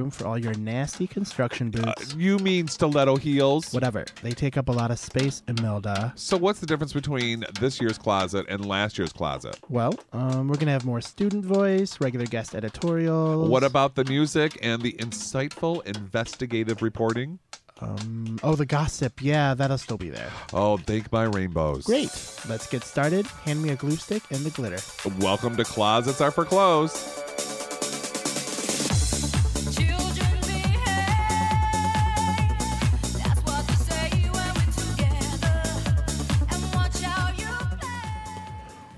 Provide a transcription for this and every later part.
room for all your nasty construction Uh, boots. you mean stiletto heels? Whatever. They take up a lot of space, Imelda. So what's the difference between this year's closet and last year's closet? Well, um, we're gonna have more student voice, regular guest editorials. What about the music and the insightful investigative reporting? Um, oh, the gossip. Yeah, that'll still be there. Oh, thank my rainbows. Great. Let's get started. Hand me a glue stick and the glitter. Welcome to Closets Are for Clothes.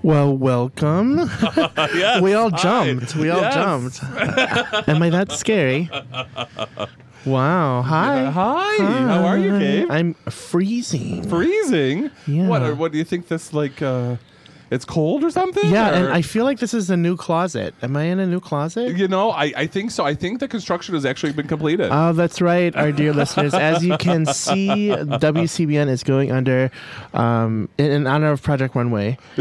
Well, welcome. yes. we all hi. jumped. We all Yes. jumped. Am I that scary? Wow. Hi. Uh, hi. How are you, Gabe? I'm freezing. Freezing. Yeah. What? uh, What do you think? This like? uh It's cold or something? yeah, Or- and I feel like this is a new closet. Am I in a new closet? You know, I, I think so. I think the construction has actually been completed. Oh, that's right, our dear listeners. As you can see, WCBN is going under, um, in, in honor of Project Runway,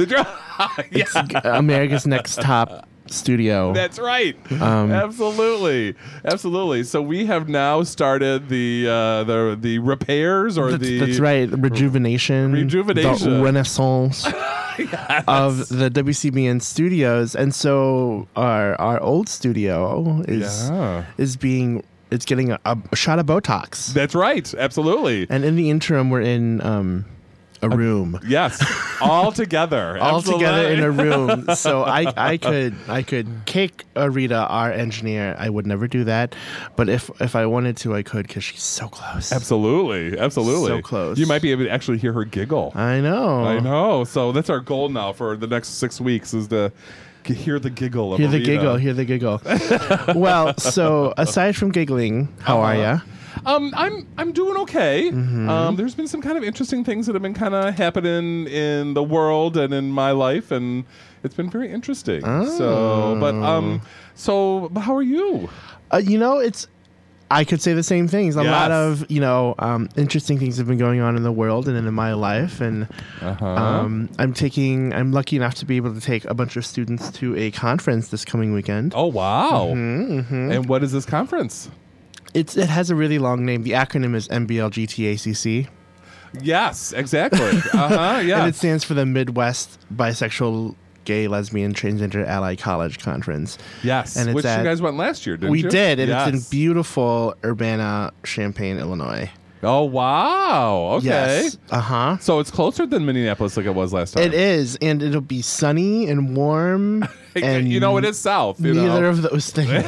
yeah, America's Next Top Studio. that's right. Um, absolutely, absolutely. So we have now started the uh, the the repairs or That's, the that's right, rejuvenation, Rejuvenation. the renaissance of the WCBN studios, and so our our old studio is Yeah. is being it's getting a, a shot of Botox, That's right. Absolutely. and in the interim, we're in um, a room. Yes, all together, all together in a room. So I, I could I could kick Arita, our engineer. I would never do that, but if if I wanted to, I could because she's so close. Absolutely, absolutely. So close. You might be able to actually hear her giggle. I know. I know. So that's our goal now for the next six weeks is to hear the giggle. Of Hear the Arita. giggle. Hear the giggle. well, so aside from giggling, how are Uh-huh. ya? Um, I'm I'm doing okay. Mm-hmm. Um, there's been some kind of interesting things that have been kind of happening in the world and in my life, and it's been very interesting. So, but um, so but how are you? Uh, you know, it's. I could say the same things. A lot of you know um, interesting things have been going on in the world and in my life, and Uh-huh. um, I'm taking. I'm lucky enough to be able to take a bunch of students to a conference this coming weekend. oh wow! Mm-hmm, And what is this conference? It's it has a really long name. The acronym is MBLGTACC, Yes, exactly. uh huh. Yeah. and it stands for the Midwest Bisexual Gay Lesbian Transgender Ally College Conference. yes. and Which at- you guys went last year, didn't we you? did, and yes. it's in beautiful Urbana, Champaign, Illinois. Oh wow! Okay. Yes. Uh huh. So it's closer than Minneapolis, like it was last time. It is, and it'll be sunny and warm. and you know, it is south. You neither know? of those things.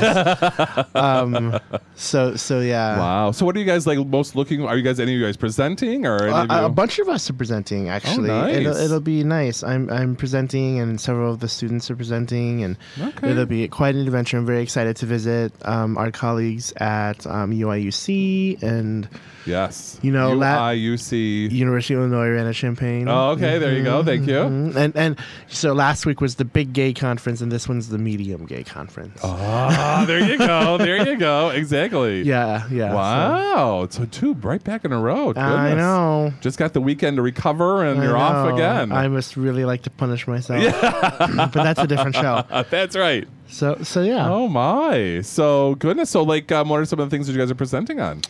um. So so yeah. Wow. So what are you guys like most looking? Are you guys any of you guys presenting or Uh, a bunch of us are presenting actually. nice. It'll, it'll be nice. I'm I'm presenting, and several of the students are presenting, and Okay. it'll be quite an adventure. I'm very excited to visit um, our colleagues at um, UIUC and yes. you know, la- UIUC. University of Illinois Urbana Champaign. Oh, okay. There you go. Thank you. Mhm. And and so last week was the big gay conference, and this one's the medium gay conference. Ah, there you go. There you go. Exactly. Yeah, yeah. Wow. So, two right back in a row. I know. Just got the weekend to recover, and I you're off again. I must really like to punish myself, Yeah. but that's a different show. That's right. So so yeah. Oh my. So goodness. So like, um, what are some of the things that you guys are presenting on?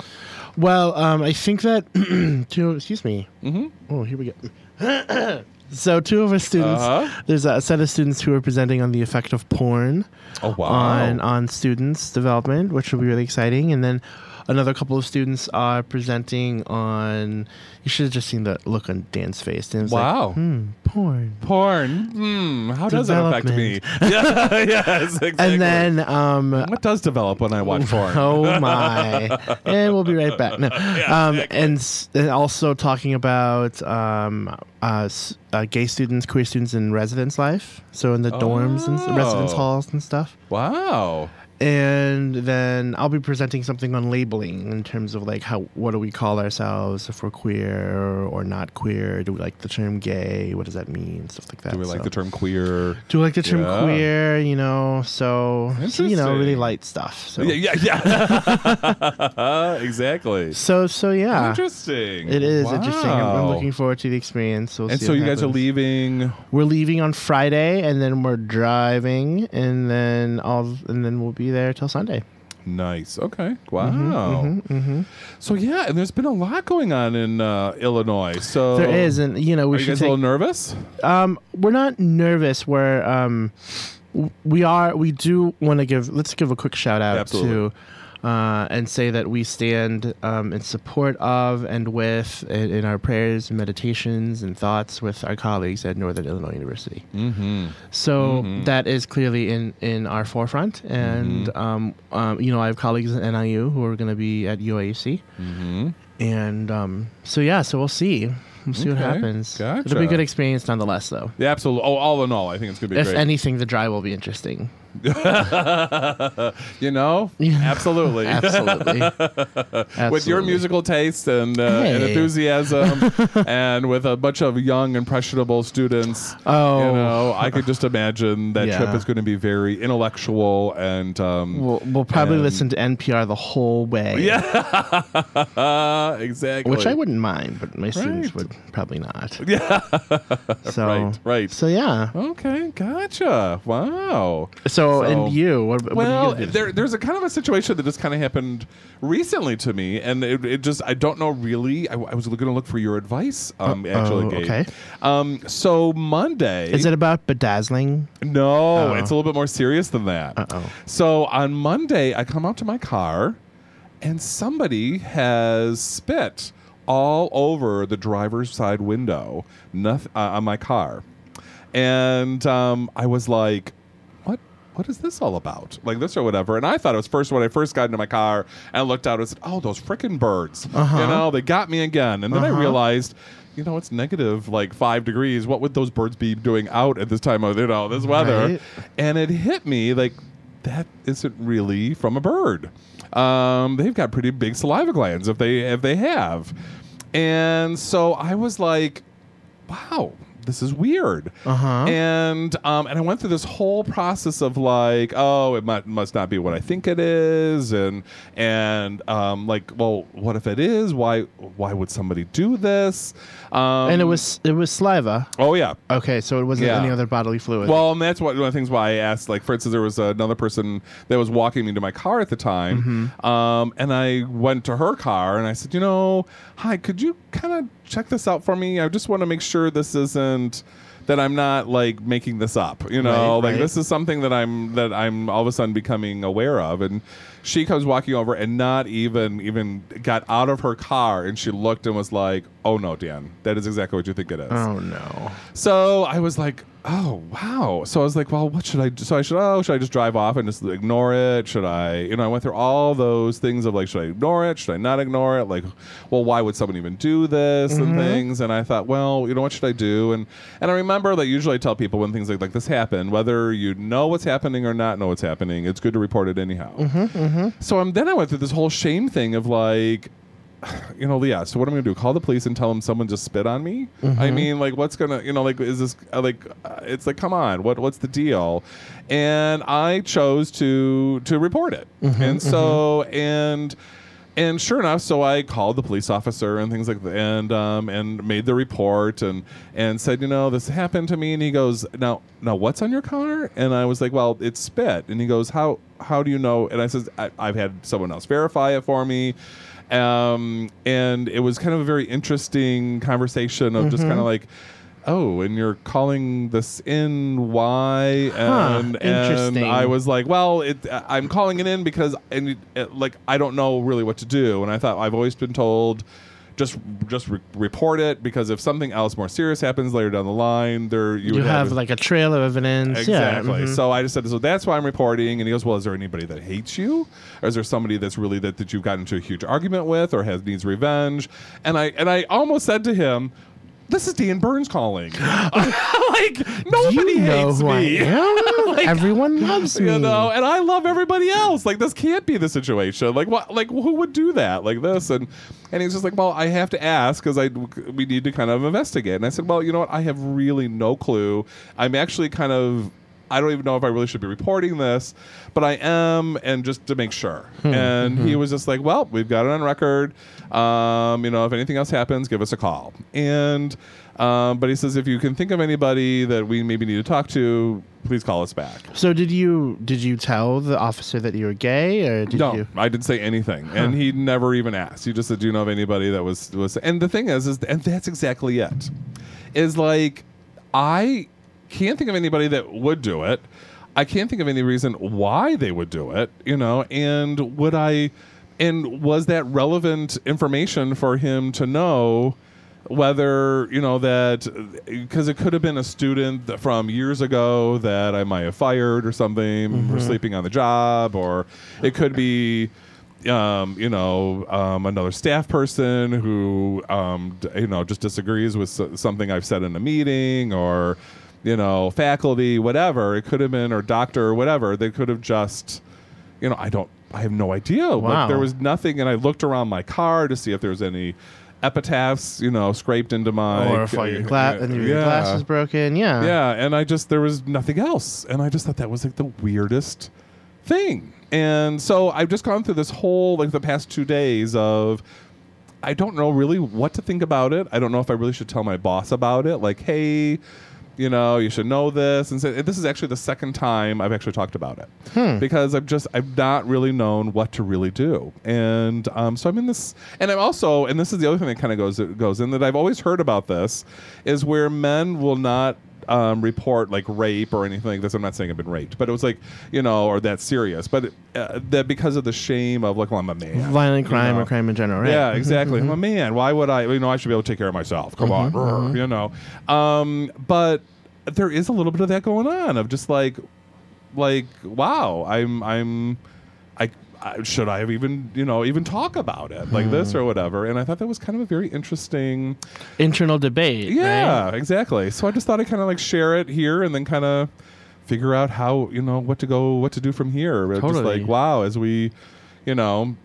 Well, um, I think that two. Excuse me. Mm-hmm. Oh, here we go. so two of our students. Uh-huh. There's a set of students who are presenting on the effect of porn Oh wow. on on students' development, which will be really exciting. And then another couple of students are presenting on. You should have just seen the look on Dan's face. Was Wow. like, hmm, porn. Porn. Hmm. How does that affect me? yeah. yes. Exactly. And then, um, what does develop when I watch porn? oh my, and we'll be right back. No, um, and, and also talking about um, uh, uh, gay students, queer students in residence life. So in the dorms and s- residence Oh. halls and stuff. Wow. And then I'll be presenting something on labeling in terms of like how what do we call ourselves if we're queer or not queer? Do we like the term gay? What does that mean? Stuff like that. Do we like So- the term queer? Do we like the term Yeah. queer? You know, so, you know, really light stuff. So Yeah, yeah, yeah. exactly. so so yeah. Interesting. It is interesting. I'm, I'm looking forward to the experience. We'll And so you guys are leaving. We're leaving on Friday, and then we're driving, and then all, and then we'll be there till Sunday. Nice. Okay. Wow. Mm-hmm, So yeah, and there's been a lot going on in uh, Illinois. So There is, and you know, we Are you should guys take. a little nervous? um, we're not nervous. We're um, we are. We do want to give. Let's give a quick shout out Absolutely. to. Uh, and say that we stand um, in support of and with in, in our prayers and meditations and thoughts with our colleagues at Northern Illinois University. Mm-hmm. So Mhm. that is clearly in in our forefront, and Mm-hmm. um, um, you know I have colleagues at NIU who are going to be at UAC, Mm-hmm. and um, so yeah, so we'll see, we'll see what Okay, happens. It'll be a good experience nonetheless, though. Yeah, absolutely. Oh, all in all, I think it's gonna be If great. anything, the drive will be interesting. you know, Yeah. absolutely. Absolutely, With your musical taste and, uh, and enthusiasm, and with a bunch of young, impressionable students, Oh. you know, I could just imagine that trip is going to be very intellectual and um, We'll, we'll probably And- listen to NPR the whole way. yeah, exactly. Which I wouldn't mind, but my students would probably not. Yeah. So, Right, right. So yeah. Okay, gotcha. Wow. So, So- and you, what, what you well, do? there, there's a kind of a situation that just kind of happened recently to me, and it, it just I don't know really. I, I was going to look for your advice, um, Uh, actually. oh, Gabe. okay. Um, so Monday Is it about bedazzling? No, Oh. it's a little bit more serious than that. Uh-oh. So on Monday, I come out to my car, and somebody has spit all over the driver's side window noth- uh, on my car, and um, I was like, "What? Is this all about? Like this or whatever?" And I thought it was first when I first got into my car and I looked out and said, "Oh, those freaking birds! Uh-huh. You know, they got me again." And then I Uh-huh. realized. You know, it's negative like five degrees. What would those birds be doing out at this time of you know this weather? Right. and it hit me like that isn't really from a bird. Um, they've got pretty big saliva glands if they if they have, and so I was like, wow. This is weird, Uh-huh. and um, and I went through this whole process of like, oh, it might, must not be what I think it is, and and um, like, well, what if it is? Why why would somebody do this? Um, and it was it was saliva. oh yeah, Okay, so it wasn't Yeah. any other bodily fluid. well, and that's what, one of the things why I asked. Like, for instance, there was another person that was walking me to my car at the time, um, and I went to her car and I said, you know, hi, could you kind of check this out for me? I just want to make sure this isn't that I'm not like making this up. You know, Right, like right. this is something that I'm that I'm all of a sudden becoming aware of, and. She comes walking over and not even even got out of her car and she looked and was like, "Oh no, Dan, that is exactly what you think it is." oh no. So I was like, oh wow. So I was like, well, what should I do? So I should oh, should I just drive off and just ignore it? Should I you know, I went through all those things of like, should I ignore it? Should I not ignore it? Like, well, why would someone even do this and mm-hmm. things? And I thought, well, you know, what should I do? And and I remember that usually I tell people when things like, like this happen, whether you know what's happening or not know what's happening, it's good to report it anyhow. Mm-hmm, mm-hmm. So um, then I went through this whole shame thing of like, you know, yeah. So what am I gonna do? Call the police and tell them someone just spit on me? I mean, like, what's gonna, you know, like, is this uh, like? Uh, it's like, come on, what what's the deal? And I chose to to report it, and so and. And sure enough, so I called the police officer and things like that, and um, and made the report and and said, you know, this happened to me. And he goes, now, now, what's on your car? And I was like, well, it's spit. And he goes, how how do you know? And I says, I, I've had someone else verify it for me. Um, and it was kind of a very interesting conversation of just kind of like, oh, and you're calling this in why? Huh, And and. I was like, well, it, I'm calling it in because and it, it, like I don't know really what to do. And I thought I've always been told. Just, just re- report it because if something else more serious happens later down the line, there you, You, would have like a trail of evidence. Exactly. Yeah. mhm. So I just said, so that's why I'm reporting. And he goes, well, is there anybody that hates you, or is there somebody that's really that, that you've gotten into a huge argument with, or has needs revenge? And I and I almost said to him, this is Dan Burns calling. like nobody you know hates me. Am. Everyone loves me. You know, and I love everybody else. Like this can't be the situation. Like what? Like who would do that? Like this? And and he's just like, well, I have to ask because I we need to kind of investigate. And I said, well, you know what? I have really no clue. I'm actually kind of I don't even know if I really should be reporting this, but I am, and just to make sure. And he was just like, well, we've got it on record. Um, you know, if anything else happens, give us a call. And um, but he says if you can think of anybody that we maybe need to talk to, please call us back. So did you did you tell the officer that you were gay or did no, you? I didn't say anything, and he never even asked. He just said, "Do you know of anybody that was was?" And the thing is, is and that's exactly it. Is like I can't think of anybody that would do it. I can't think of any reason why they would do it. You know, and would I? And was that relevant information for him to know? whether you know that because it could have been a student from years ago that I might have fired or something for sleeping on the job, or it could be um, you know um, another staff person who um, d- you know just disagrees with s- something I've said in a meeting, or you know faculty, whatever. It could have been or doctor or whatever. They could have just you know I don't. I have no idea. Wow. Like there was nothing, and I looked around my car to see if there was any epitaphs, you know, scraped into my or if all your, gla- and your yeah. glass is broken? Yeah. Yeah, and I just there was nothing else, and I just thought that was like the weirdest thing. And so I've just gone through this whole like the past two days of I don't know really what to think about it. I don't know if I really should tell my boss about it. Like, hey, you know, you should know this. And so, this is actually the second time I've actually talked about it because I've just I've not really known what to really do. And um, so I'm in this, and I'm also, and this is the other thing that kind of goes goes in that I've always heard about this is where men will not um, report like rape or anything like this. I'm not saying I've been raped, but it was like you know, or that serious. But uh, that because of the shame of like, well, I'm a man, Violent you crime know. or crime in general, right? Yeah, exactly. I'm a man. Why would I? You know, I should be able to take care of myself. Come on, Brr, you know. Um, but there is a little bit of that going on of just like, like, wow, I'm, I'm, I. I, should I have even, you know, even talk about it like this hmm. or whatever? And I thought that was kind of a very interesting, Internal debate. yeah, right? exactly. So I just thought I'd kind of like share it here and then kind of figure out how you know what to go, what to do from here. Just Totally. like wow, as we, you know,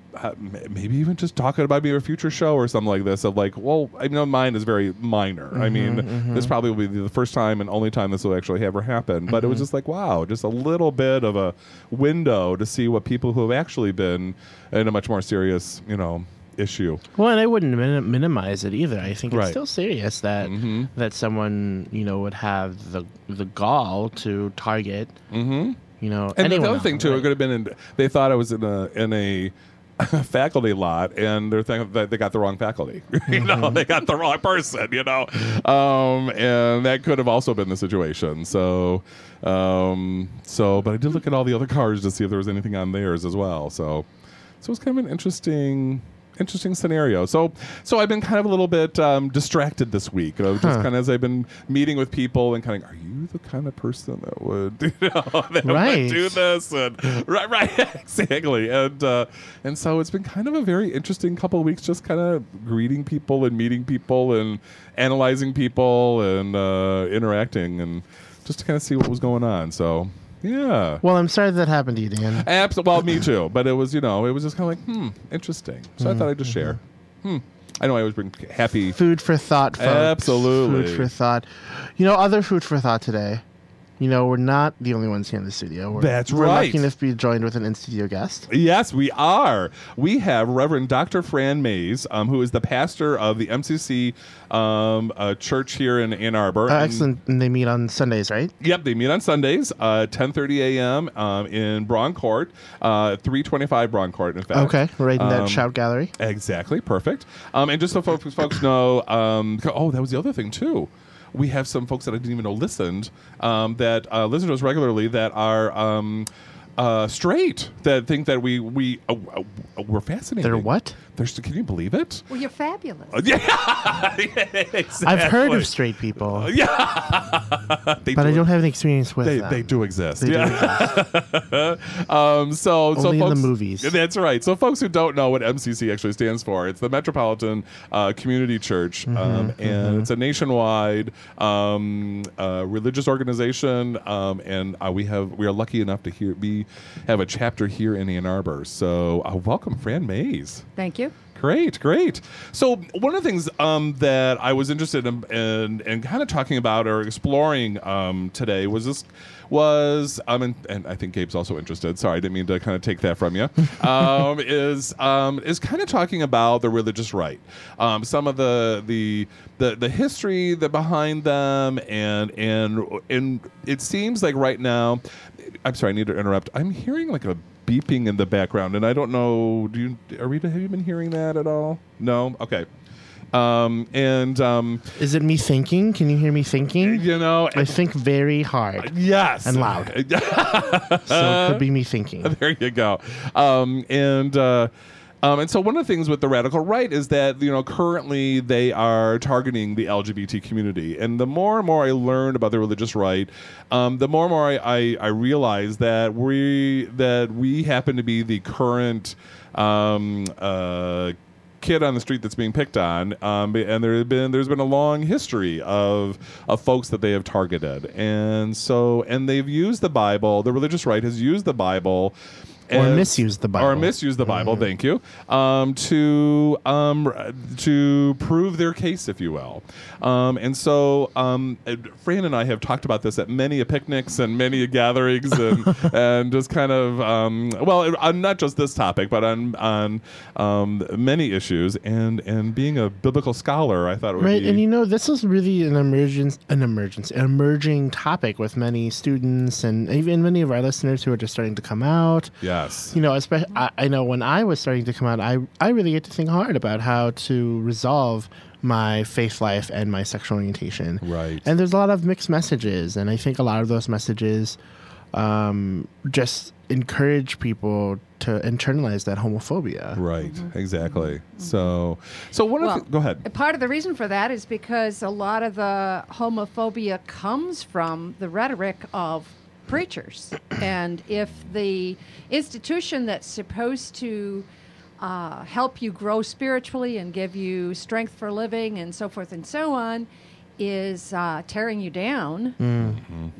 maybe even just talking about maybe a future show or something like this. Of like, well, I know mine is very minor. I mean, this probably will be the first time and only time this will actually ever happen. But it was just like wow, just a little bit of a window to see what people who have actually been in a much more serious, you know, issue. Well, and I wouldn't min- minimize it either. I think it's Right. Mm-hmm. still serious that that someone you know would have the the gall to target. Mm-hmm. You know, And the other thing too, it could have been in. They thought I was in a in a faculty lot, and they're thinking that they got the wrong faculty. you know, they got the wrong person. You know, um, and that could have also been the situation. So, um, so, but I did look at all the other cars to see if there was anything on theirs as well. So, so it was kind of an interesting. Interesting scenario. So, so I've been kind of a little bit um, distracted this week. Just kind of as I've been meeting with people and kind of, are you the kind of person that would, you know, that Right. would do this and right right exactly and uh and so it's been kind of a very interesting couple of weeks just kind of greeting people and meeting people and analyzing people and uh interacting and just to kind of see what was going on so yeah Well, I'm sorry that happened to you, Dan. Absolutely. Well, me too. But it was, you know, it was just kind of like, hmm, interesting. So I thought I'd just share. Hmm. I know I always bring happy. Food for thought, folks. Absolutely. Food for thought. You know, other food for thought today. You know, we're not the only ones here in the studio. We're, That's we're right. lucky enough to be joined with an in studio guest. Yes, we are. We have Reverend Dr. Fran Mays, um, who is the pastor of the MCC um, uh, church here in Ann Arbor. Uh, excellent. And they meet on Sundays, right? Yep, they meet on Sundays, uh, 10:30 a.m. Um, in Braun Court, uh, 325 Braun Court. In fact, Okay. Right in that Um, shout gallery. Exactly, perfect. Um, and just so folks, folks know, um, oh, that was the other thing too. We have some folks that I didn't even know listened um, that uh, listen to us regularly that are um, uh, straight that think that we we uh, uh, we're fascinating. They're what? They're can you believe it? Well, you're fabulous. yeah, exactly. I've heard of straight people, They but do I don't have any experience with they, them. they do exist. They do yeah. um, so, so Only in the movies. That's right. So, folks who don't know what MCC actually stands for, it's the Metropolitan uh, Community Church, Mm-hmm, um, and it's a nationwide um, uh, religious organization. Um, and uh, we have we are lucky enough to hear be have a chapter here in Ann Arbor. So, uh, welcome, Fran Mays. Thank you. Great, great. So one of the things um, that I was interested in, in, in kind of talking about or exploring um, today was this was um, and, and I think Gabe's also interested. Sorry, I didn't mean to kind of take that from you. Um, is um, is kind of talking about the religious right, um, some of the the the the history that behind them, and and and it seems like right now. I'm sorry, I need to interrupt. I'm hearing like a beeping in the background, and I don't know. Do you, Arita, have you been hearing that at all? No. Okay. Um, and um, Is it me thinking? Can you hear me thinking? you know, I think very hard, yes, and loud. so it could be me thinking. there you go. Um, and uh, um, and so one of the things with the radical right is that you know currently they are targeting the LGBT community, and the more and more I learn about the religious right, um, the more and more I, I, I realize that we that we happen to be the current. Um, uh, kid on the street that's being picked on, um, and there have been there's been a long history of of folks that they have targeted, and so and they've used the Bible. The religious right has used the Bible. Or misuse the Bible. or misused the Bible. Thank you. Um, to um, to prove their case, if you will. Um, and so, um, uh, Fran and I have talked about this at many a picnics and many a gatherings, and and just kind of um, well, on not just this topic, but on on um, many issues. And and being a biblical scholar, I thought Right, be and you know this is really an emergence, an emergence, an emerging topic with many students and even many of our listeners who are just starting to come out. Yes, You know, especially I, I know when I was starting to come out, I I really had to think hard about how to resolve my faith life and my sexual orientation. Right. And there's a lot of mixed messages, and I think a lot of those messages um, just encourage people to internalize that homophobia. right, mm-hmm. exactly. Mm-hmm. Mm-hmm. So so one Well, of the, go ahead. Part of the reason for that is because a lot of the homophobia comes from the rhetoric of preachers. and if the institution that's supposed to uh, help you grow spiritually and give you strength for living and so forth and so on is uh, tearing you down,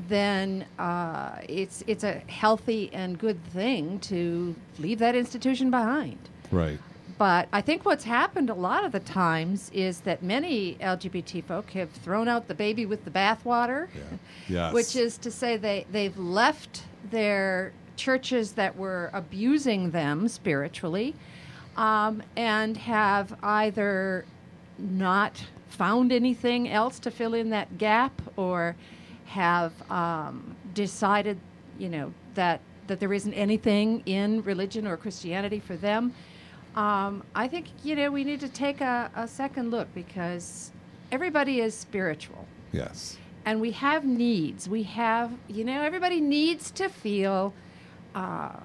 then uh, it's it's a healthy and good thing to leave that institution behind. Right. But I think what's happened a lot of the times is that many LGBT folk have thrown out the baby with the bathwater, Yes. which is to say they, they've left their churches that were abusing them spiritually um, and have either not found anything else to fill in that gap or have um, decided, you know, that, that there isn't anything in religion or Christianity for them. Um, I think, you know, we need to take a, a second look because everybody is spiritual Yes. and we have needs. We have, you know, everybody needs to feel uh,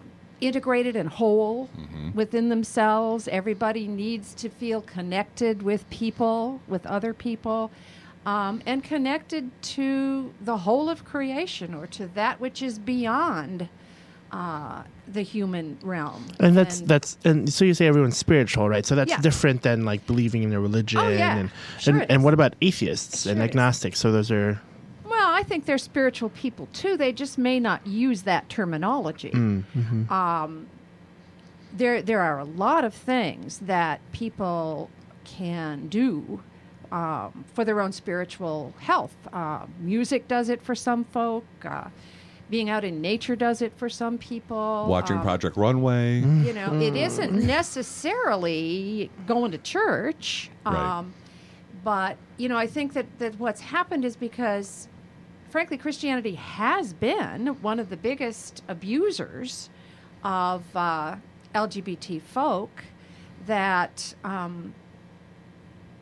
integrated and whole within themselves. Everybody needs to feel connected with people, with other people, um, and connected to the whole of creation or to that which is beyond uh, the human realm. And that's that's and so you say everyone's spiritual, right? So that's Yeah. different than like believing in a religion Oh, yeah. and Sure and, and what about atheists and Sure is. agnostics? So those are Well, I think they're spiritual people too. They just may not use that terminology. Um, there, there are a lot of things that people can do um, for their own spiritual health. Uh, music does it for some folk. Uh, being out in nature does it for some people. Watching Um, Project Runway. you know, it isn't necessarily going to church. Right. Um, but, you know, I think that, that what's happened is because, frankly, Christianity has been one of the biggest abusers of uh, LGBT folk that. Um,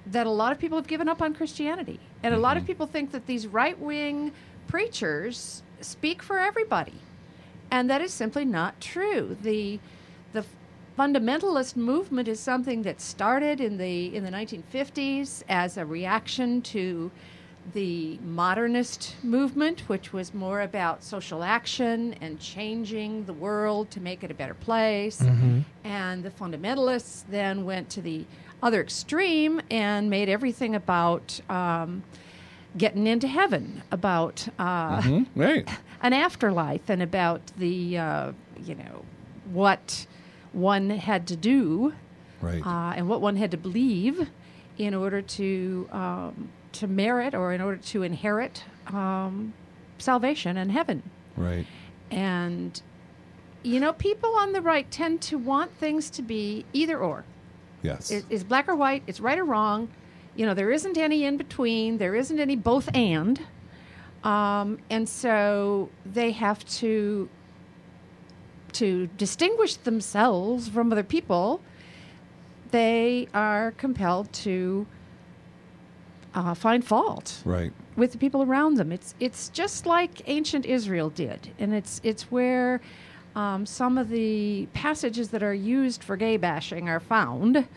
that a lot of people have given up on Christianity. And a lot of people think that these right wing preachers speak for everybody. And that is simply not true. The, the fundamentalist movement is something that started in the, in the 1950s as a reaction to the modernist movement, which was more about social action and changing the world to make it a better place. And the fundamentalists then went to the other extreme and made everything about um, getting into heaven, about uh, Mhm. Right. an afterlife, and about the, uh, you know, what one had to do Right. uh, and what one had to believe in order to um, to merit or in order to inherit um, salvation and heaven. right. And you know, people on the right tend to want things to be either or. Yes. It, it's black or white. It's right or wrong. You know, there isn't any in between. There isn't any both and. Um, and so they have to to distinguish themselves from other people. They are compelled to uh, find fault right. with the people around them. It's it's just like ancient Israel did, and it's it's where um, some of the passages that are used for gay bashing are found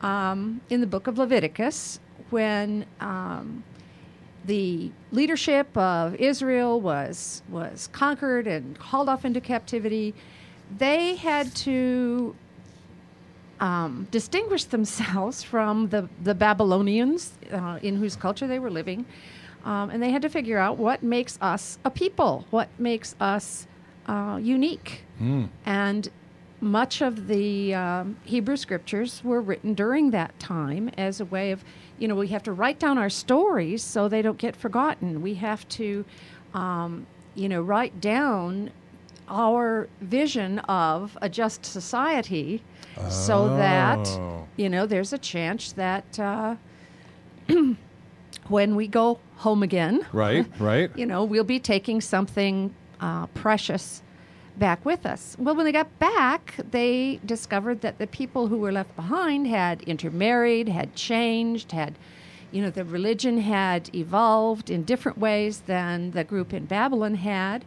um, in the book of Leviticus when. Um, the leadership of Israel was was conquered and hauled off into captivity. They had to um, distinguish themselves from the, the Babylonians uh, in whose culture they were living. Um, and they had to figure out what makes us a people, what makes us uh, unique. And much of the um, Hebrew scriptures were written during that time as a way of, you know, we have to write down our stories so they don't get forgotten. We have to, um, you know, write down our vision of a just society so that Oh. you know there's a chance that uh, when we go home again Right. Right. you know we'll be taking something uh, precious back with us. Well when they got back they discovered that the people who were left behind had intermarried had changed had you know the religion had evolved in different ways than the group in babylon had.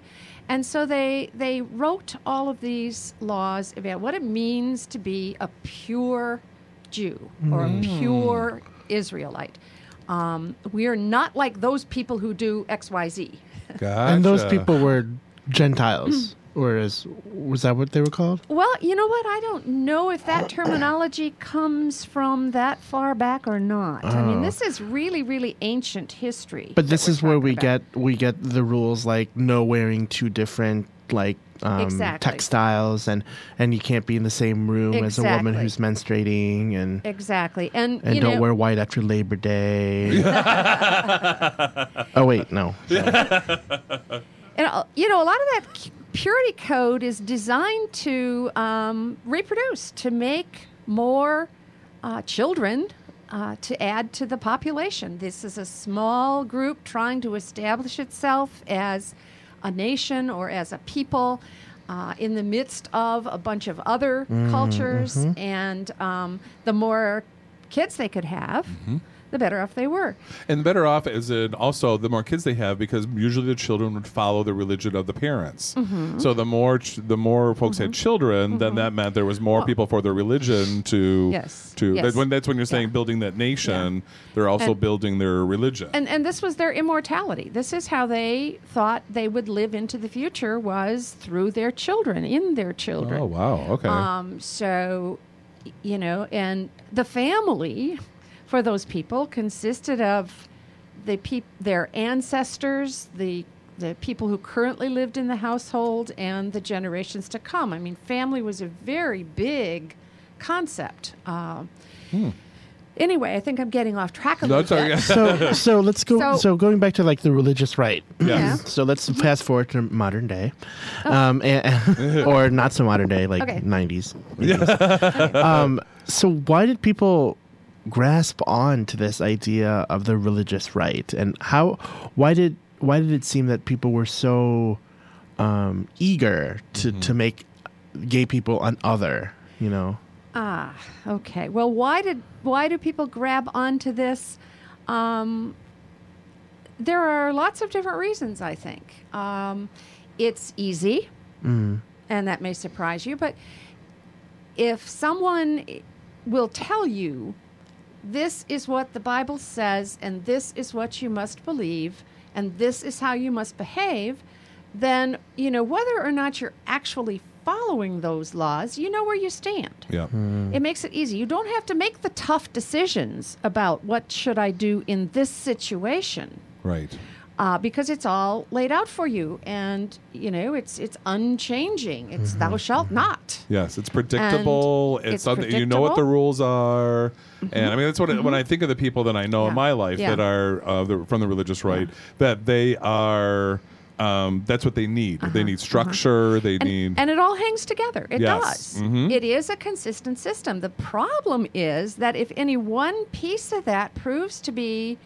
And so they they wrote all of these laws about what it means to be a pure jew or a pure israelite. Um, we are not like those people who do xyz Gotcha. And those people were Gentiles, whereas was that what they were called? Well, you know what? I don't know if that terminology comes from that far back or not. I mean, Oh. this is really, really ancient history. But this is where we about. get we get the rules like no wearing two different like um, Exactly. textiles and and you can't be in the same room as a woman who's menstruating and exactly, and, and you don't know, wear white after Labor Day. oh wait, no. and, uh, you know, a lot of that c- purity code is designed to um, reproduce, to make more uh, children. Uh, to add to the population. This is a small group trying to establish itself as a nation or as a people uh, in the midst of a bunch of other cultures. And um, the more kids they could have, the better off they were. And the better off is in also the more kids they have because usually the children would follow the religion of the parents. Mm-hmm. So the more ch- the more folks had children, then that meant there was more people for their religion to Yes, to yes. that- when that's when you're saying Yeah. building that nation, they're also And- building their religion. and and this was their immortality. This is how they thought they would live into the future was through their children, in their children. oh wow, okay. Um, so, you know, and the family for those people consisted of the peop- their ancestors, the the people who currently lived in the household, and the generations to come. I mean, family was a very big concept. Uh, Anyway, I think I'm getting off track a No, little bit. So so let's go. So, So- going back to like the religious right. Yeah. So let's fast forward to modern day, um, and, or not so modern day, like Oh. Okay. 90s. 80s. um, so why did people grasp on to this idea of the religious right, and how? Why did why did it seem that people were so um, eager to to make gay people an other? You know. Ah, okay. Well, why did why do people grab onto this? Um, there are lots of different reasons. I think um, it's easy, Mm. and that may surprise you. But if someone will tell you this is what the Bible says, and this is what you must believe, and this is how you must behave, then you know whether or not you're actually following those laws, you know where you stand. yeah. Hmm. It makes it easy. You don't have to make the tough decisions about what should I do in this situation. Right. Uh, because it's all laid out for you, and you know it's it's unchanging. It's thou shalt not. Yes, it's predictable. And it's, it's something you know what the rules are, and I mean that's what it- when I think of the people that I know in my life Yeah. that are uh, the, from the religious right, that they are. Um, that's what they need. They need structure. They Uh-huh. and, need. and it all hangs together. It Yes. does. Mhm. It is a consistent system. The problem is that if any one piece of that proves to be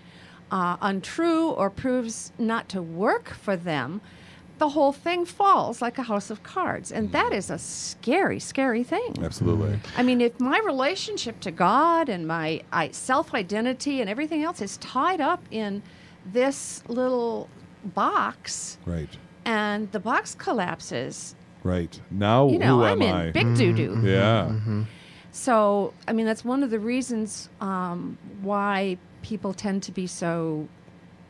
uh, untrue or proves not to work for them, the whole thing falls like a house of cards. And that is a scary, scary thing. Absolutely. I mean, if my relationship to God and my self identity and everything else is tied up in this little box Right. and the box collapses, Right. Now you know, who I'm am in I? big doo doo. yeah. So, I mean, that's one of the reasons um, why people tend to be so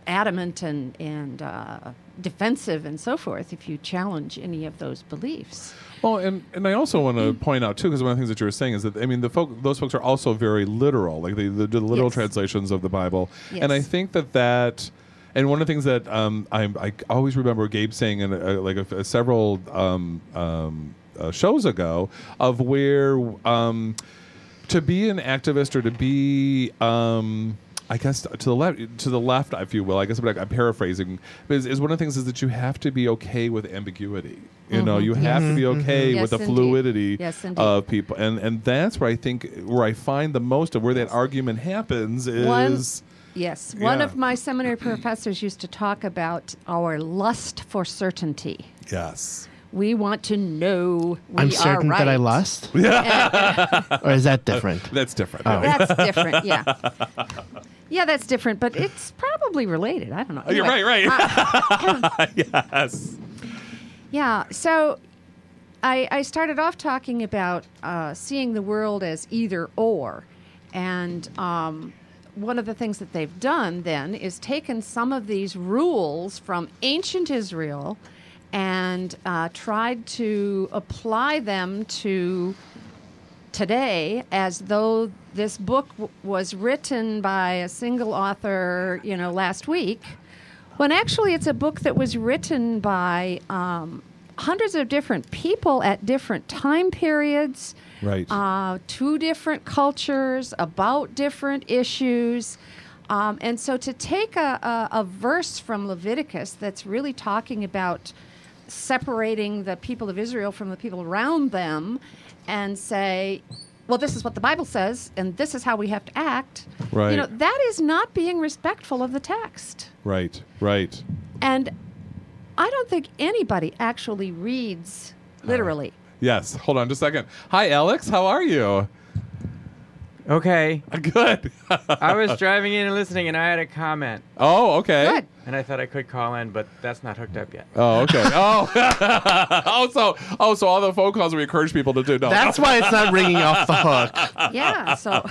adamant and, and uh, defensive and so forth if you challenge any of those beliefs. Well, and, and I also want Mm. to point out too, because one of the things that you were saying is that I mean, the folk, those folks are also very literal, like they, they do the literal Yes. translations of the Bible, and I think that that. And one of the things that um, I, I always remember Gabe saying in uh, like a, a several um, um, uh, shows ago of where um, to be an activist or to be um, I guess to the left, to the left, if you will. I guess I'm, I'm paraphrasing. Is, is one of the things is that you have to be okay with ambiguity. You know, mm-hmm. you have to mm-hmm. be mm-hmm. okay Yes, with the indeed. fluidity Yes, of people, and and that's where I think where I find the most of where that argument happens is One- Yes. One Yeah. of my seminary professors used to talk about our lust for certainty. yes, We want to know we I'm are certain that I right. lust. or is that different? that's different. Oh. That's different, yeah. Yeah, that's different, but it's probably related. I don't know. Oh, You're Anyway, right, right. yes. Yeah. So I, I started off talking about uh, seeing the world as either or. And um, one of the things that they've done then is taken some of these rules from ancient Israel and uh, tried to apply them to today as though this book w- was written by a single author, you know, last week, when actually it's a book that was written by um, hundreds of different people at different time periods, Right. uh, two different cultures, about different issues. Um, and so to take a, a, a verse from Leviticus that's really talking about separating the people of Israel from the people around them and say, well, this is what the Bible says, and this is how we have to act. Right. You know, that is not being respectful of the text. Right. Right. And I don't think anybody actually reads uh, literally. Yes. Hold on just a second. Hi, Alex. How are you? Okay. Good. I was driving in and listening, and I had a comment, oh, okay. Good. and I thought I could call in, but that's not hooked up yet. Oh, okay. Oh, oh, so oh, so all the phone calls we encourage people to do. No, That's why it's not ringing off the hook. Yeah. So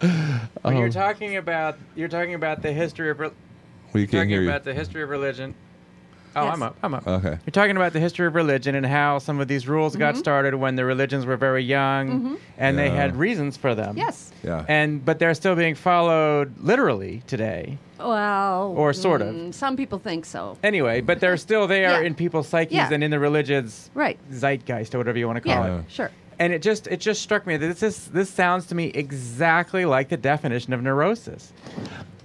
When Oh. you're talking about you're talking about the history of re- we can't talking hear you. about the history of religion. Oh, Yes. I'm up. I'm up. Okay. You're talking about the history of religion and how some of these rules Mm-hmm. got started when the religions were very young, and they Yeah. had reasons for them. yes. Yeah. And but they're still being followed literally today. Well, Or sort of. mm, Some people think so. Anyway, but they're still there Yeah. in people's psyches Yeah. and in the religion's Right. zeitgeist or whatever you want to call Yeah. it. Sure. and it just it just struck me that this is this sounds to me exactly like the definition of neurosis,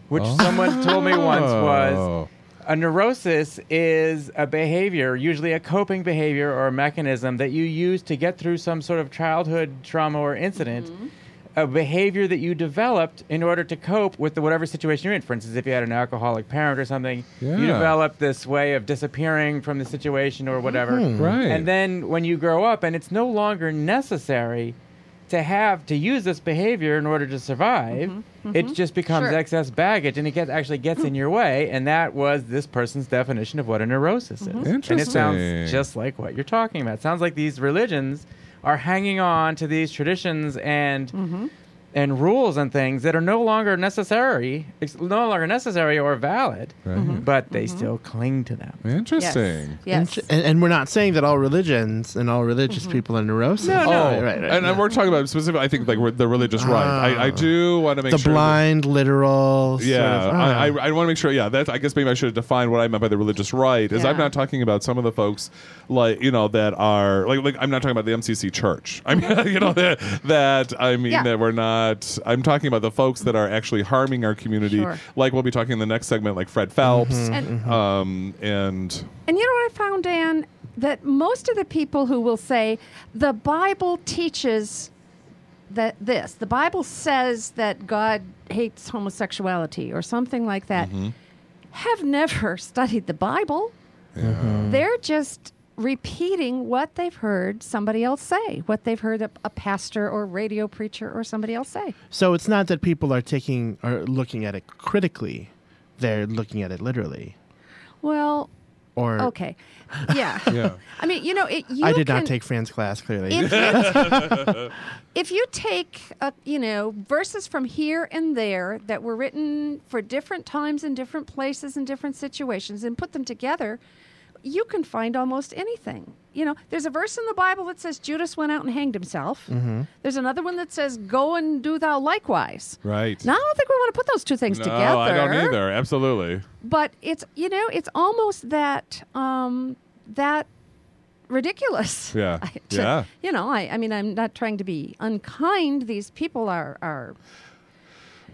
which someone told me once was Oh. A neurosis is a behavior, usually a coping behavior or a mechanism that you use to get through some sort of childhood trauma or incident. Mm-hmm. A behavior that you developed in order to cope with the whatever situation you're in. For instance, if you had an alcoholic parent or something, Yeah. you develop this way of disappearing from the situation or whatever. Right. And then when you grow up and it's no longer necessary to have to use this behavior in order to survive, mm-hmm. it mm-hmm. just becomes Sure. excess baggage and it gets actually gets in your way. And that was this person's definition of what a neurosis is. Mm-hmm. And it sounds just like what you're talking about. It sounds like these religions are hanging on to these traditions and and rules and things that are no longer necessary, ex- no longer necessary or valid, Right. Mm-hmm. Mm-hmm. but they mm-hmm. still cling to them. Interesting. Yes. And, and we're not saying that all religions and all religious people are neurosis. No, no. Right, right, right. And, and we're talking about specific. I think like the religious ah. right. I, I do want to make the sure. that- blind, literal. sort yeah, of- I, I, ah. I want to make sure. Yeah, that I guess maybe I should have defined what I meant by the religious right. Is I'm not talking about some of the folks like you know that are like like I'm not talking about the MCC Church. I mean you know that that I mean Yeah. that we're not. I'm talking about the folks that are actually harming our community. Sure. Like we'll be talking in the next segment, like Fred Phelps, mm-hmm, And- mm-hmm. um, and And you know what I found, Dan? That most of the people who will say the Bible teaches that this, the Bible says that God hates homosexuality or something like that, mm-hmm. have never studied the Bible. They're just repeating what they've heard somebody else say, what they've heard a, a pastor or radio preacher or somebody else say. So it's not that people are taking or looking at it critically; they're looking at it literally. Well, Or okay. Yeah. yeah. I mean, you know, it, you I did can, not take Fran's class clearly. if you, if you take uh, you know verses from here and there that were written for different times in different places and different situations and put them together you can find almost anything you know there's a verse in the bible that says judas went out and hanged himself Mm-hmm. there's another one that says go and do thou likewise Right. now i don't think we want to put those two things together. no, together I don't either. Absolutely. but it's you know it's almost that um that ridiculous Yeah. To- Yeah. you know I, I mean i'm not trying to be unkind these people are are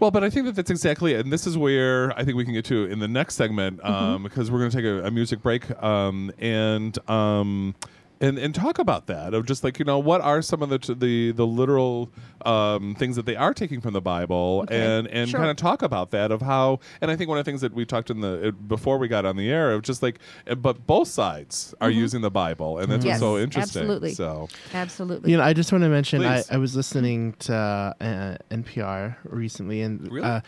Well, but I think that that's exactly it. And this is where I think we can get to in the next segment Mm-hmm. um, because we're going to take a, a music break um, and. Um, and, and talk about that of just like you know what are some of the the the literal um, things that they are taking from the Bible Okay, and and sure. kind of talk about that of how and I think one of the things that we talked in the uh, before we got on the air of just like uh, but both sides are using the Bible and that's Mm-hmm. Yes, what's so interesting absolutely. so absolutely You know, I just want to mention I, I was listening to uh, NPR recently, and Really? uh,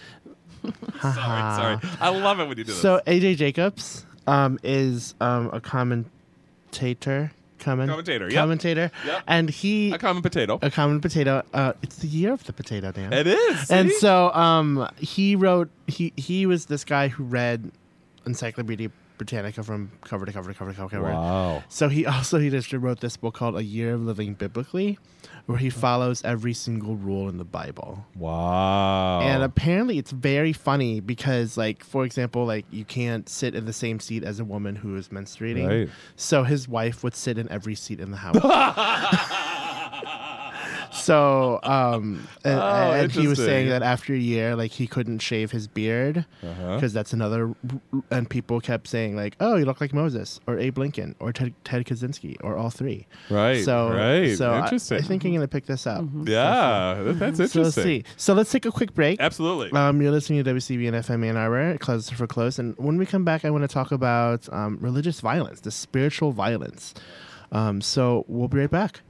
sorry sorry I love it when you do this So AJ Jacobs um, is um, a commentator, comment, Commentator, yep. commentator, Yep. and he a common potato a common potato. Uh, it's the year of the potato, Dan. it is and so um, he wrote. He he was this guy who read Encyclopedia Britannica from cover to cover to cover to cover. wow So he also he just wrote this book called A Year of Living Biblically, where he follows every single rule in the Bible. Wow. And apparently it's very funny because like for example, like you can't sit in the same seat as a woman who is menstruating. Right. So his wife would sit in every seat in the house. so um and, Oh, and he was saying that after a year like he couldn't shave his beard Uh-huh. because that's another and people kept saying like oh you look like Moses or Abe Lincoln or Ted, Ted Kaczynski or all three. Right, So right. So I- Interesting. I, think I'm gonna pick this up. yeah, that- that's So let's interesting. see. So let's take a quick break. Absolutely. Um, you're listening to WCBN FM Ann Arbor, close for close. And when we come back, I want to talk about um, religious violence, the spiritual violence. Um, so we'll be right back.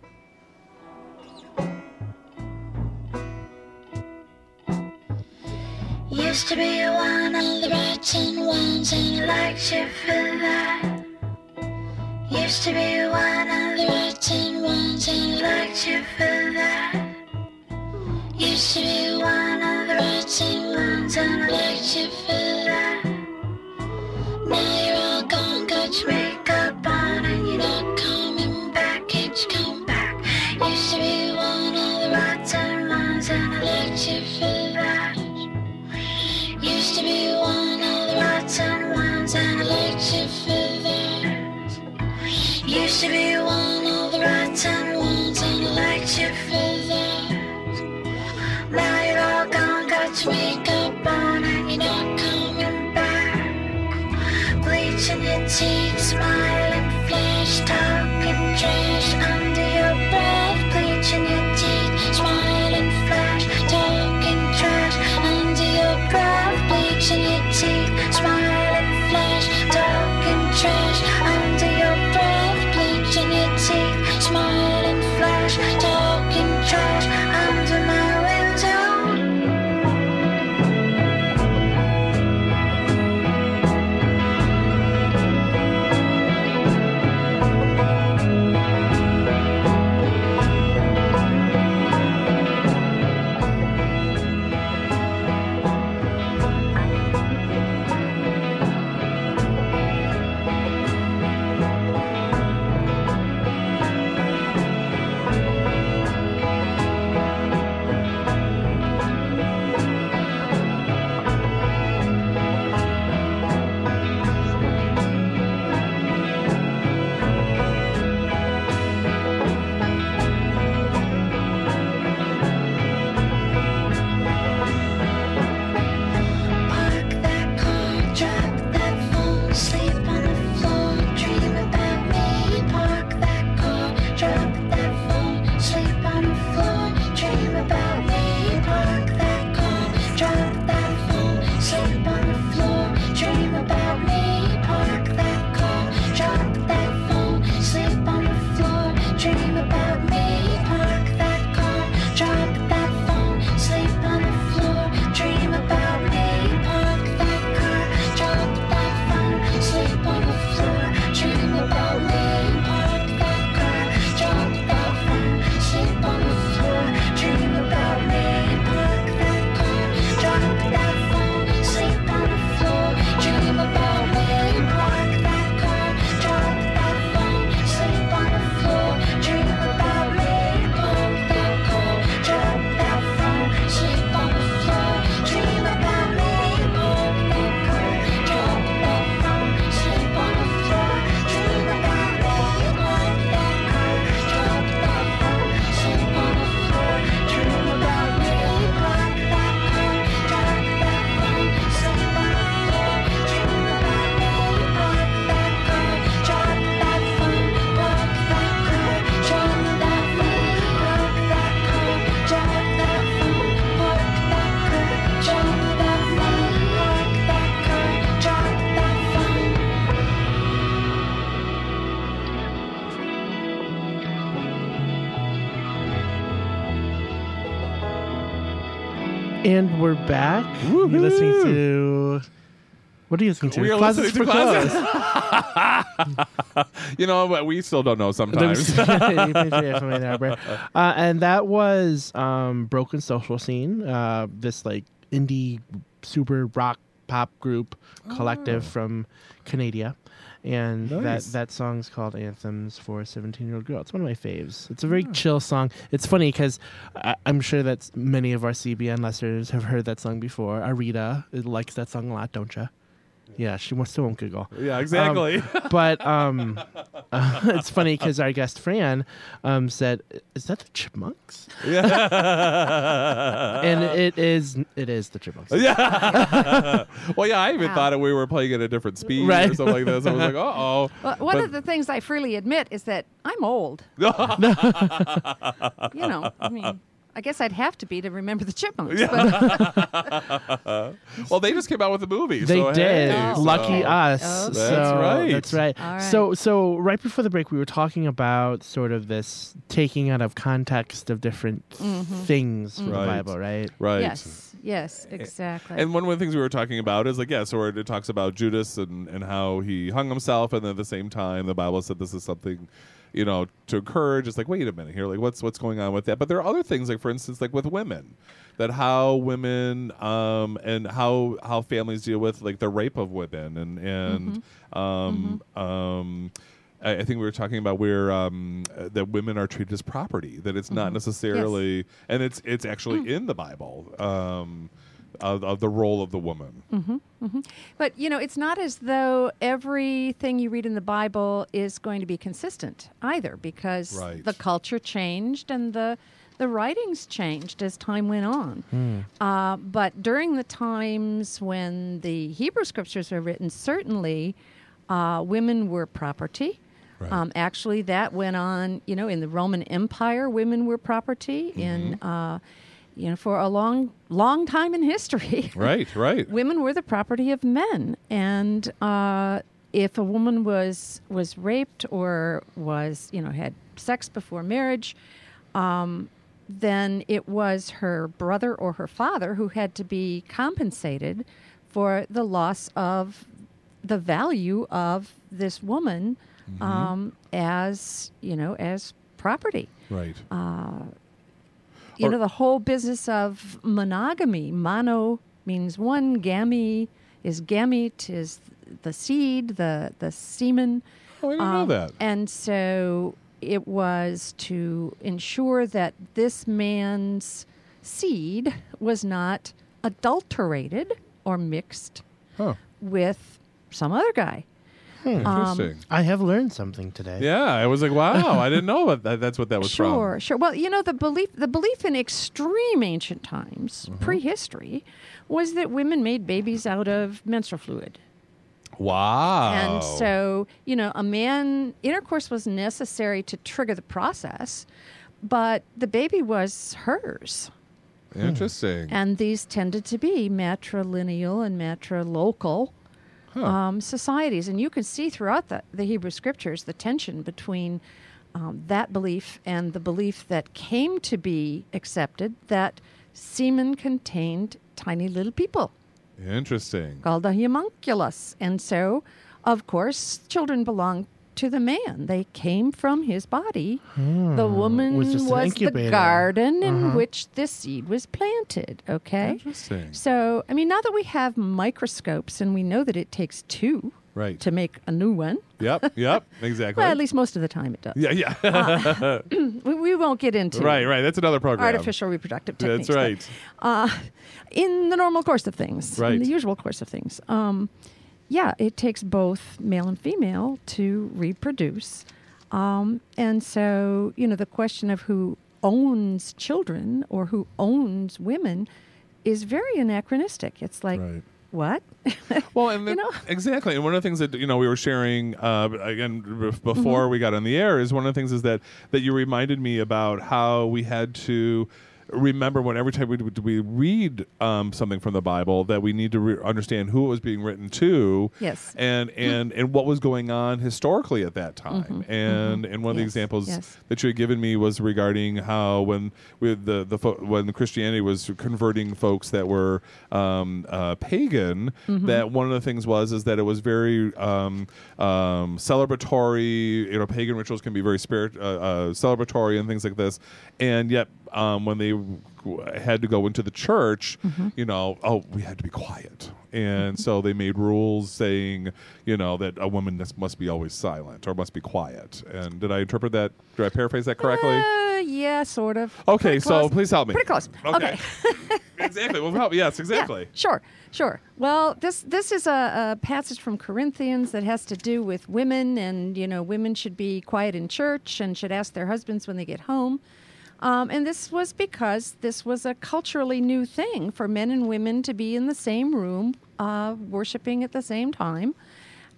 Used to be one of the rotten ones, and I liked you for that. Used to be one of the rotten ones, and I liked you for that. Used to be one of the rotten ones, and I liked you for that. Now you're all gone, got your makeup on, and you're not coming back. Can't you come back? Used to be one of the rotten ones, and I liked you for that. Back. You're listening to. What are you listening to? We are listening to Closets. You know, but we still don't know sometimes. uh, and that was um, Broken Social Scene, uh, this like indie super rock pop group collective from Canada. And Nice. that, that song's called Anthems for a 17 year old girl. It's one of my faves. It's a very chill song. It's funny because I'm sure that many of our CBN listeners have heard that song before. Arita likes that song a lot, don't you? Yeah, she won't- still won't giggle. yeah, exactly. But um, uh, it's funny because our guest Fran um, said, "Is that the Chipmunks?" Yeah. and it is. It is the Chipmunks. yeah. well, yeah, I even Wow. thought it, we were playing at a different speed or something like this. I was like, uh oh. Well, one But- of the things I freely admit is that I'm old. you know, I mean, I guess I'd have to be to remember the chipmunks. But well, they just came out with a movie. They so, did. hey, oh. so- Lucky us. Oh. So, That's right. That's right. All right. So, so right before the break, we were talking about sort of this taking out of context of different mm-hmm. things from Right. the Bible, right? Right. yes, yes, exactly. And one of the things we were talking about is like, yeah, so it talks about Judas and, and how he hung himself, and then at the same time, the Bible said this is something, you know, to encourage. It's like, wait a minute here, like what's what's going on with that? But there are other things, like for instance, like with women, that how women um, and how how families deal with like the rape of women and and um, um, I, I think we were talking about where um, that women are treated as property, that it's not necessarily, and it's it's actually in the Bible. Um, of, of the role of the woman. But you know, it's not as though everything you read in the Bible is going to be consistent either, because Right. the culture changed and the the writings changed as time went on. Uh, but during the times when the Hebrew scriptures were written, certainly uh, women were property. Right. Um, actually, that went on. You know, in the Roman Empire, women were property. In uh, you know, for a long, long time in history, Right, right. women were the property of men, and uh, if a woman was was raped or was you know had sex before marriage, um, then it was her brother or her father who had to be compensated for the loss of the value of this woman um, as you know as property Right. You Or- know the whole business of monogamy mono means one gamete is gamete is the seed the the semen oh, I didn't know Um, that. and so it was to ensure that this man's seed was not adulterated or mixed Huh. with some other guy Interesting. I have learned something today. yeah, I was like, wow, I didn't know about that. That's what that was from. sure, sure. Well, you know, the belief the belief in extreme ancient times, Mm-hmm. prehistory, was that women made babies out of menstrual fluid. Wow. And so, you know, a man intercourse was necessary to trigger the process, but the baby was hers. Interesting. And these tended to be matrilineal and matrilocal um, societies. And you can see throughout the, the Hebrew scriptures the tension between um, that belief and the belief that came to be accepted that semen contained tiny little people Interesting. called the homunculus. And so, of course, children belong to the man. They came from his body. the woman Was was, the garden in which the seed was planted. Okay. Interesting. So, I mean, now that we have microscopes and we know that it takes two Right. to make a new one, Yep. Yep. Exactly. well, at least most of the time it does. yeah. Yeah. We, we won't get into right. Right. That's another program. artificial reproductive techniques. That's but, right. uh, in the normal course of things, Right. in the usual course of things. Um, yeah, it takes both male and female to reproduce. Um, and so, you know, the question of who owns children or who owns women is very anachronistic. It's like, Right. what? Well, and You know? exactly, and one of the things that you know we were sharing uh, again b- before Mm-hmm. we got on the air is one of the things is that that you reminded me about how we had to remember when every time we, we read um, something from the Bible that we need to re- understand who it was being written to, Yes. and and and what was going on historically at that time. And and one of the Mm-hmm. Examples yes. that you had given me was regarding how when with the the fo- when Christianity was converting folks that were um, uh, pagan, Mm-hmm. that one of the things was is that it was very um, um, celebratory. You know, pagan rituals can be very spirit uh, uh, celebratory and things like this, and yet um, when they had to go into the church, Mm-hmm. you know, oh, we had to be quiet, and so they made rules saying, you know, that a woman must- be always silent or must be quiet. And did I interpret that? Did I paraphrase that correctly? Uh, yeah, sort of. Okay, Pretty so close. please help me. Pretty close. Okay. exactly. Well, help. Yes, Yeah, exactly. sure, sure. Well, this this is a, a passage from Corinthians that has to do with women, and you know, women should be quiet in church and should ask their husbands when they get home. Um, and this was because this was a culturally new thing for men and women to be in the same room, uh, worshiping at the same time.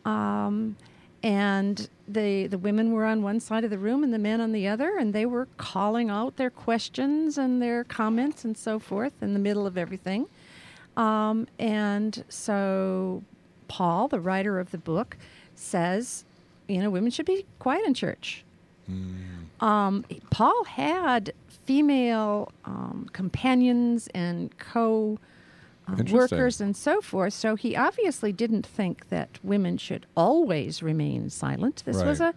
Um, and the the women were on one side of the room and the men on the other, and they were calling out their questions and their comments and so forth in the middle of everything. Um, and so, Paul, the writer of the book, says, you know, women should be quiet in church. Um, Paul had female um, companions and co uh, workers and so forth. So he obviously didn't think that women should always remain silent. This was a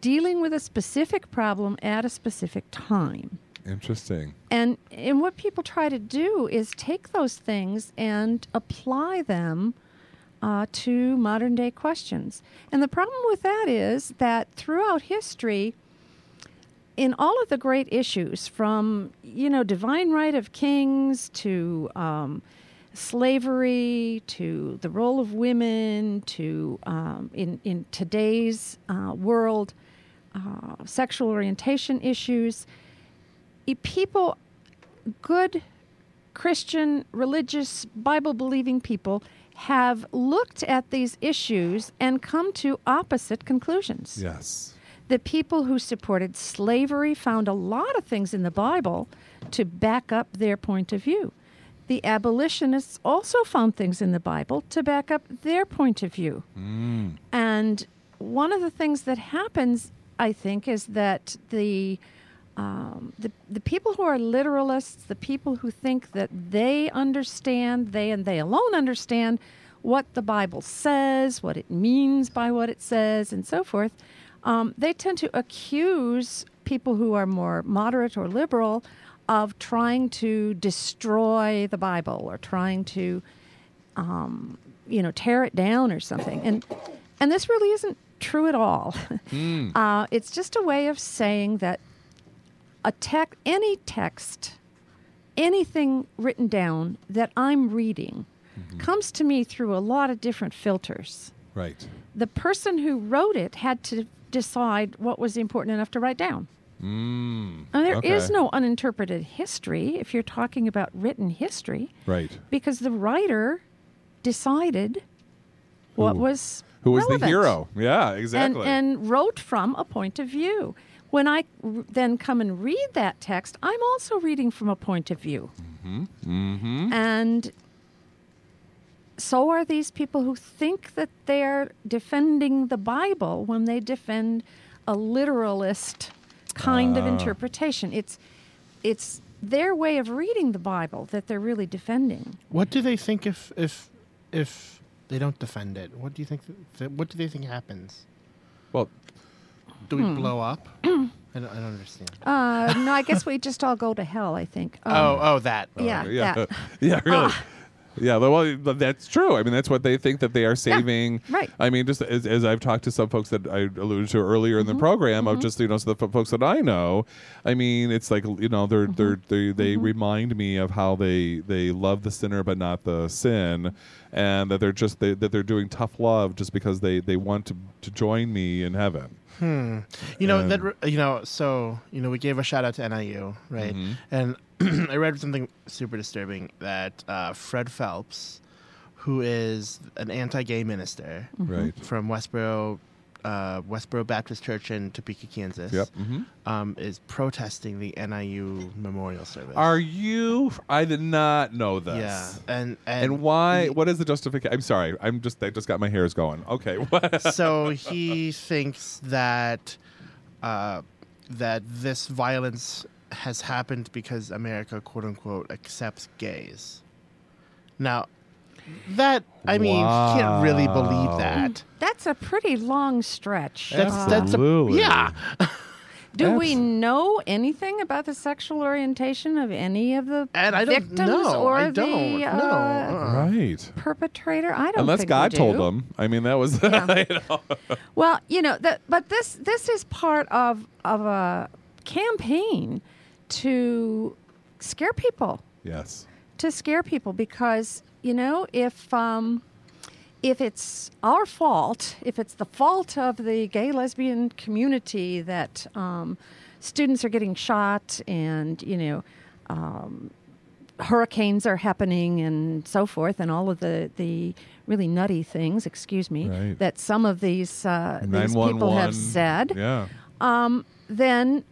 dealing with a specific problem at a specific time. Interesting. And and what people try to do is take those things and apply them uh, to modern day questions. And the problem with that is that throughout history, in all of the great issues, from you know divine right of kings to um, slavery to the role of women to um, in in today's uh, world, uh, sexual orientation issues, people, good Christian, religious, Bible believing people have looked at these issues and come to opposite conclusions. Yes. The people who supported slavery found a lot of things in the Bible to back up their point of view. The abolitionists also found things in the Bible to back up their point of view. And one of the things that happens, I think, is that the um, the, the people who are literalists, the people who think that they understand, they and they alone understand what the Bible says, what it means by what it says, and so forth, um, they tend to accuse people who are more moderate or liberal of trying to destroy the Bible or trying to, um, you know, tear it down or something. And and this really isn't true at all. uh, it's just a way of saying that a tech, any text, anything written down that I'm reading, comes to me through a lot of different filters. Right. The person who wrote it had to decide what was important enough to write down. Mm. And there is Okay. no uninterpreted history if you're talking about written history, Right. because the writer decided what was Who was the hero? Yeah, exactly. and, and wrote from a point of view. When I r- then come and read that text, I'm also reading from a point of view. mm-hmm. And so are these people who think that they're defending the Bible when they defend a literalist kind of Ah. interpretation. It's it's their way of reading the Bible that they're really defending. What do they think if if if they don't defend it? What do you think? th- what do they think happens? Well, Do we Hmm. blow up? I don't, I don't understand. Uh, no, I guess we just all go to hell. I think. Um, oh, oh, that. yeah, yeah, that. yeah, really. Ah. Yeah, well, that's true. I mean, that's what they think that they are saving. right. I mean, just as, as I've talked to some folks that I alluded to earlier in Mm-hmm. the program, of just you know, so the f- folks that I know. I mean, it's like you know, they're they're Mm-hmm. they they remind me of how they they love the sinner but not the sin, and that they're just they, that they're doing tough love just because they they want to to join me in heaven. Hmm. You know Um, that. You know. So you know, we gave a shout out to NIU, right? Mhm. And I read something super disturbing that uh, Fred Phelps, who is an anti-gay minister Right. from Westboro, uh, Westboro Baptist Church in Topeka, Kansas, Yep. hmm um, is protesting the NIU memorial service. Are you? I did not know this. yeah, and and, And why? What is the justification? I'm sorry. I'm just. I just got my hairs going. Okay. So he thinks that uh, that this violence has happened because America, quote unquote, accepts gays. Now, that I mean, you can't really believe that. That's a pretty long stretch. That's Uh, that's a, yeah. do we know anything about the sexual orientation of any of the And I don't victims know. or I the don't. uh, no. uh-uh. right. perpetrator? I don't Unless think God we told them. I mean, that was. Yeah. you know. Well, you know, that, but this this is part of of a campaign to scare people, Yes. to scare people because you know if um, if it's our fault, if it's the fault of the gay lesbian community that um, students are getting shot and you know. Um, hurricanes are happening and so forth, and all of the, the really nutty things, excuse me, Right. that some of these, uh, these people have said, Yeah. um, then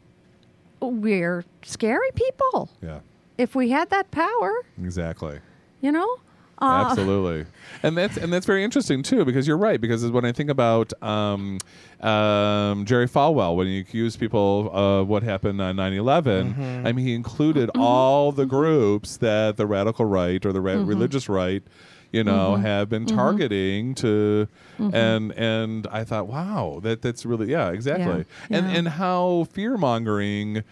we're scary people. Yeah. If we had that power, Exactly. you know? Uh, Absolutely, and that's and that's very interesting too because you're right because when I think about um, um, Jerry Falwell when he accused people of what happened on 9/11, I mean he included all the groups that the radical right or the ra- religious right, you know, have been targeting to, and and I thought, wow, that that's really yeah exactly, Yeah. and Yeah. and how fear mongering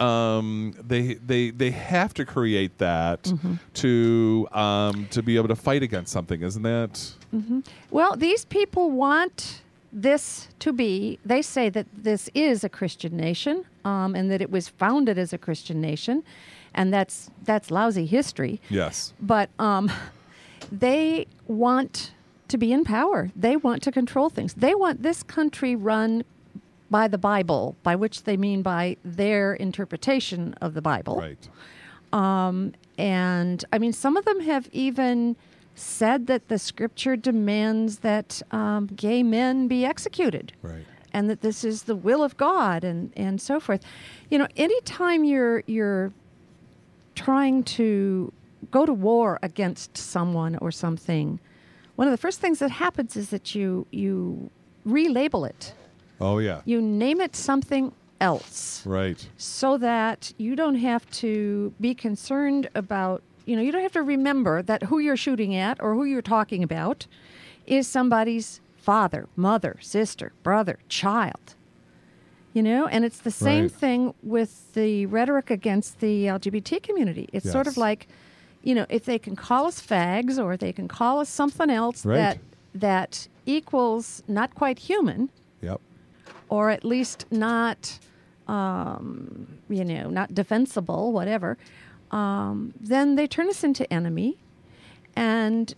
um, they they they have to create that Mm-hmm. to um, to be able to fight against something, isn't that? Well, these people want this to be, they say that this is a Christian nation um, and that it was founded as a Christian nation, and that's, that's lousy history. Yes. But um, they want to be in power. They want to control things. They want this country run by the Bible, by which they mean by their interpretation of the Bible. Right. Um, and I mean, some of them have even said that the scripture demands that um, gay men be executed Right. and that this is the will of God and, and so forth. You know, anytime you're you're trying to go to war against someone or something, one of the first things that happens is that you you relabel it. Oh yeah. You name it something else Right. so that you don't have to be concerned about, you know, you don't have to remember that who you're shooting at or who you're talking about is somebody's father, mother, sister, brother, child. You know, and it's the same Right. thing with the rhetoric against the LGBT community. It's sort of like, you know, if they can call us fags or they can call us something else Right. that that equals not quite human. Or at least not, um, you know, not defensible, whatever, um, then they turn us into enemy, and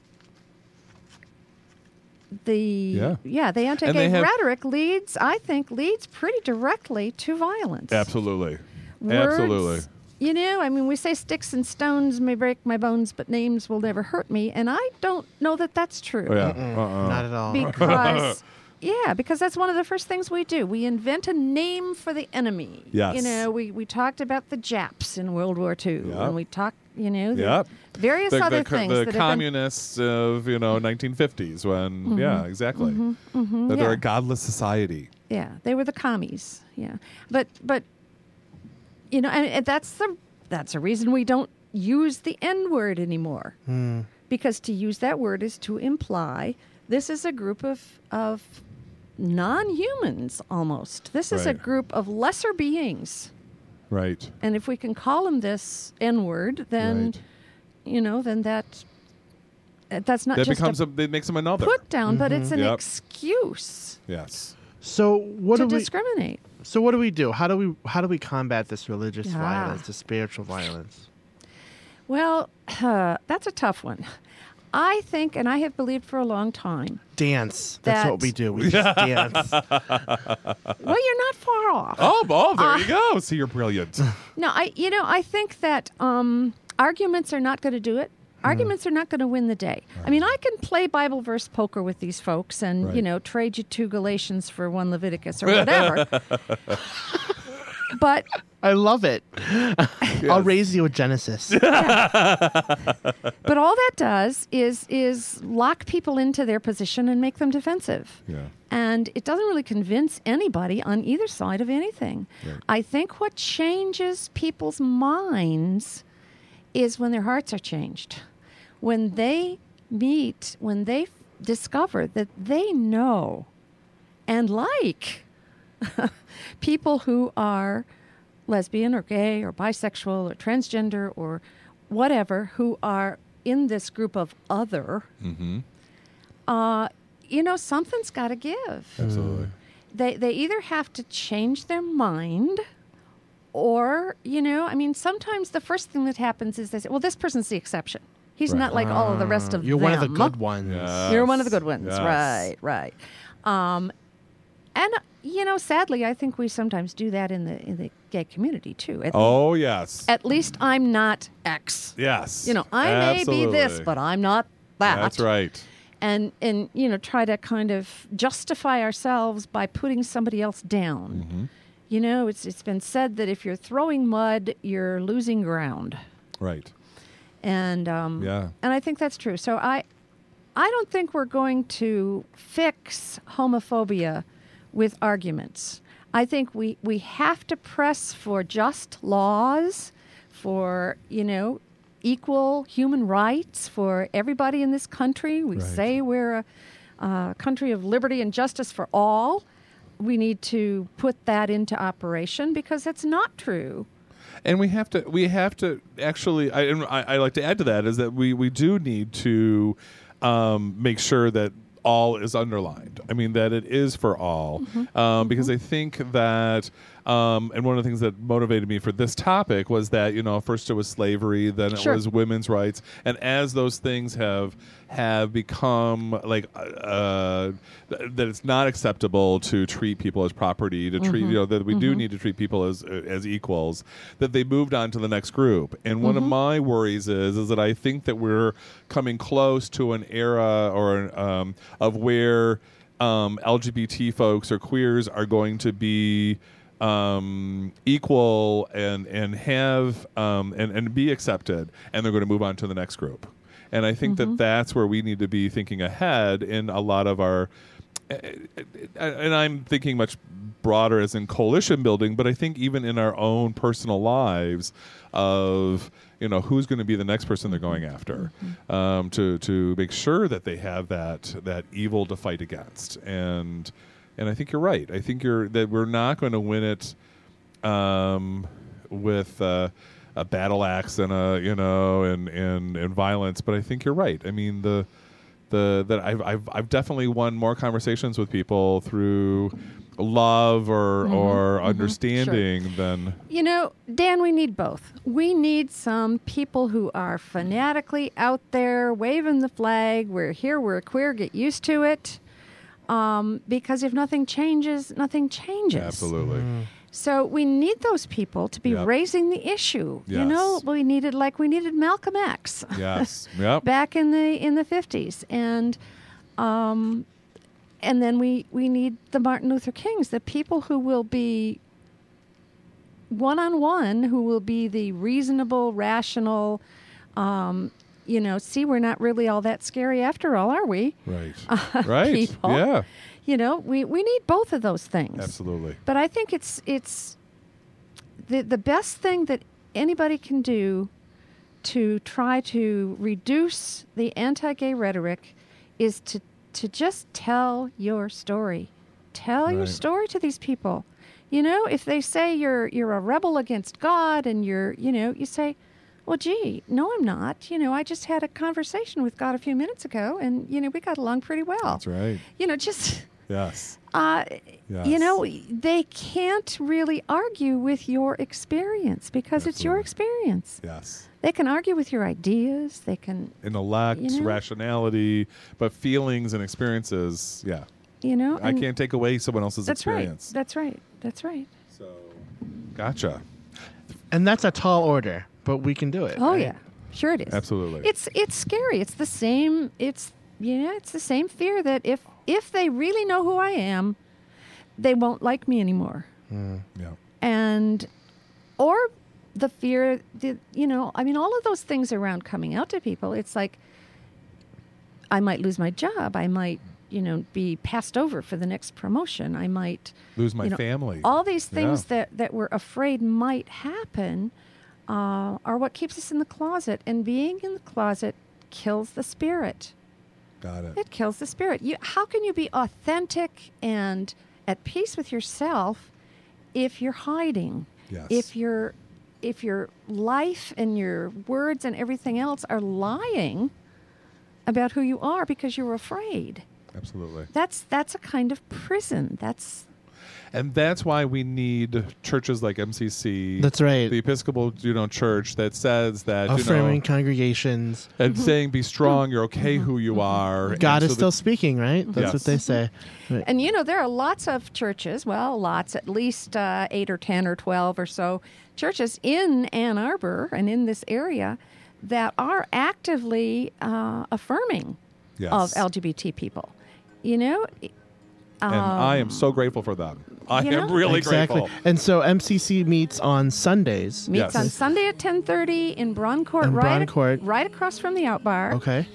the Yeah. the anti-gay they have- rhetoric leads, I think, leads pretty directly to violence. Absolutely. Words, Absolutely. You know, I mean, we say sticks and stones may break my bones, but names will never hurt me, and I don't know that that's true Oh, yeah. Uh-uh. Not at all. because yeah because that's one of the first things we do we invent a name for the enemy Yes. you know we, we talked about the japs in world war ii Yep. and we talked you know the Yep. various The, other the, things the that have been communists of you know 1950s when mm-hmm. yeah exactly mm-hmm. Mm-hmm. that they're Mm-hmm. yeah. a godless society. yeah they were the commies yeah but but you know and, and that's the that's a reason we don't use the n word anymore hmm. because to use that word is to imply this is a group of of non-humans almost this is a group of lesser beings Right. and if we can call them this n word then Right. you know then that uh, that's not That just becomes a a, it makes them another. put down but it's an Yep. excuse yes. So what to do we? discriminate So what do we do? How do we? How do we combat this religious Ah. violence, this spiritual violence? Well, that's a tough one. I think, and I have believed for a long time. Dance. That's what we do. We just dance. Well, you're not far off. Oh, oh, there you go. See, you're brilliant. No, I, you know, I think that um, arguments are not going to do it. Arguments are not going to win the day. I mean, I can play Bible verse poker with these folks and, you know, trade you two Galatians for one Leviticus or whatever. but I love it. I'll raise you a Genesis. but all that does is is lock people into their position and make them defensive. Yeah. And it doesn't really convince anybody on either side of anything. Right. I think what changes people's minds is when their hearts are changed. When they meet, when they f- discover that they know and like people who are lesbian or gay or bisexual or transgender or whatever who are in this group of other, Mm-hmm. uh, you know, something's got to give. Absolutely. They, they either have to change their mind or, you know, I mean, sometimes the first thing that happens is they say, well, this person's the exception. He's Right. not like all of the rest of You're one of the good ones. Yeah. You're one of the good ones. Yes. Right, right. Um, and you know, sadly, I think we sometimes do that in the in the gay community too. At, Oh yes. at least I'm not X. yes. You know, I may be this, but I'm not that. That's right. And and you know, try to kind of justify ourselves by putting somebody else down. Mm-hmm. You know, it's it's been said that if you're throwing mud, you're losing ground. Right. And um, Yeah. and I think that's true. So I, I don't think we're going to fix homophobia with arguments. I think we we have to press for just laws, for you know, equal human rights for everybody in this country. We Right. say we're a, a country of liberty and justice for all. We need to put that into operation because that's not true. and we have to we have to actually I, and I, I like to add to that is that we we do need to um, make sure that all is underlined i mean that it is for all Mm-hmm. um, because i think that um, and one of the things that motivated me for this topic was that you know first it was slavery then it Sure. was women's rights. And as those things have have become like uh, th- that it's not acceptable to treat people as property to treat you know that we do need to treat people as as equals that they moved on to the next group. And one of my worries is is that I think that we're coming close to an era or um, of where um, LGBT folks or queers are going to be um, equal and and have um, and and be accepted, and they're going to move on to the next group. And I think that that's where we need to be thinking ahead in a lot of our. And I'm thinking much broader as in coalition building, but I think even in our own personal lives, of you know who's going to be the next person they're going after, um, to to make sure that they have that that evil to fight against. And and I think you're right. I think you're that we're not going to win it um, with uh, a battle axe and a you know and, and and violence. But I think you're right. I mean the the that I've I've I've definitely won more conversations with people through love or or understanding than You know, Dan, we need both. We need some people who are fanatically out there waving the flag. We're here, we're queer, get used to it. Um, because if nothing changes, nothing changes. absolutely So we need those people to be Yep. raising the issue. Yes. You know, we needed like we needed Malcolm X yes yep back in the in the fifties, and um, and then we we need the Martin Luther Kings, the people who will be one on one, who will be the reasonable, rational. Um, you know, see, we're not really all that scary after all, are we? right uh, right people. yeah You know, we, we need both of those things. absolutely But I think it's it's the the best thing that anybody can do to try to reduce the anti-gay rhetoric is to to just tell your story. Tell your story to these people. You know, if they say you're you're a rebel against God and you're, you know, you say, "Well, gee, no I'm not. You know, I just had a conversation with God a few minutes ago and, you know, we got along pretty well." that's right You know, just yes uh, you know, they can't really argue with your experience because it's your experience. yes They can argue with your ideas. They can, intellect You know? rationality but feelings and experiences yeah you know. I can't take away someone else's That's experience right. That's right. That's right. so gotcha And that's a tall order, but we can do it. Oh right? yeah. Sure it is. Absolutely. It's it's scary. It's the same it's you know, it's the same fear that if if they really know who I am, they won't like me anymore. Hmm. yeah. And or the fear that you know, I mean all of those things around coming out to people, it's like I might lose my job. I might, you know, be passed over for the next promotion. I might Lose my you know, family. All these things Yeah. that, that we're afraid might happen uh, are what keeps us in the closet. And being in the closet kills the spirit. Got it. It kills the spirit. You, how can you be authentic and at peace with yourself if you're hiding? Yes. If your if your life and your words and everything else are lying about who you are because you're afraid. Absolutely. That's that's a kind of prison. That's And that's why we need churches like MCC. That's right. The Episcopal, you know, church that says that you Affirming know, congregations. and saying be strong, you're okay who you are. God and is so still that- speaking, right? That's Yes. what they say. Right. And you know, there are lots of churches, well, lots, at least uh, eight or 10 or 12 or so churches in Ann Arbor and in this area that are actively uh, affirming Yes. of LGBT people. You know, and I am so grateful for them. I Um, you am know? really exactly. grateful. And so MCC meets on Sundays. meets Yes. on Sunday at 10:30 in Braun Court, In right, ac- Braun Court. right across from the Aut Bar. Okay.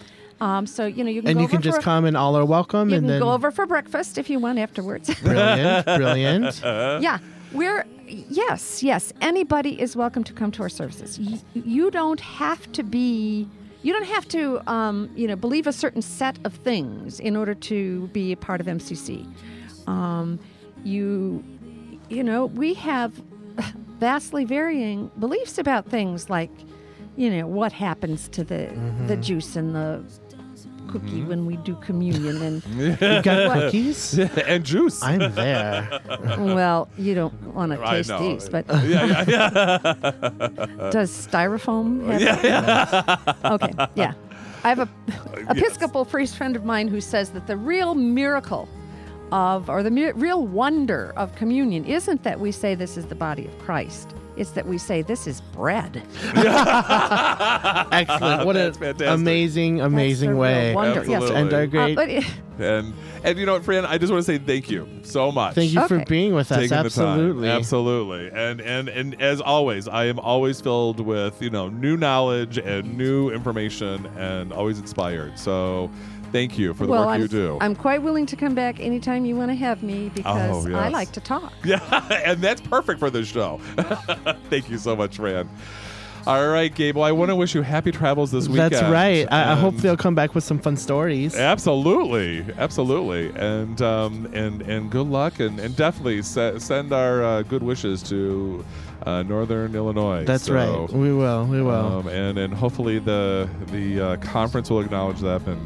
Um, so you know you can And go you can just for, come and all are welcome. You and can then go over for breakfast if you want afterwards. brilliant, brilliant. yeah, we're yes, yes. Anybody is welcome to come to our services. You, you don't have to be. You don't have to, um, you know, believe a certain set of things in order to be a part of MCC. Um, you, you know, we have vastly varying beliefs about things like, you know, what happens to the the juice and the cookie mm-hmm. when we do communion and You got What? cookies? and juice. I'm there. well, you don't want to taste know. these, but yeah, yeah, yeah. does styrofoam have Okay, yeah. I have a Episcopal priest friend of mine who says that the real miracle of, or the mi- real wonder of communion isn't that we say this is the body of Christ. It's that we say this is bread. Excellent. What That's an fantastic. amazing, That's amazing the real way. wonder. Yes. Absolutely. And our Uh, great. but it, and and you know what, Fran? I just want to say thank you so much. Thank you for Okay. being with us. taking Absolutely. the time. Absolutely. And and and as always, I am always filled with, you know, new knowledge and new information and always inspired. So thank you for the well, work I'm, you do. I'm quite willing to come back anytime you want to have me because Oh, I like to talk. yeah, and that's perfect for this show. thank you so much, Fran. All right, Gable, I want to wish you happy travels this weekend. That's right. I, I hope they'll come back with some fun stories. Absolutely, absolutely, and um, and and good luck, and, and definitely se- send our uh, good wishes to uh, Northern Illinois. That's So, right. We will. We will. Um, and and hopefully the the uh, conference will acknowledge that and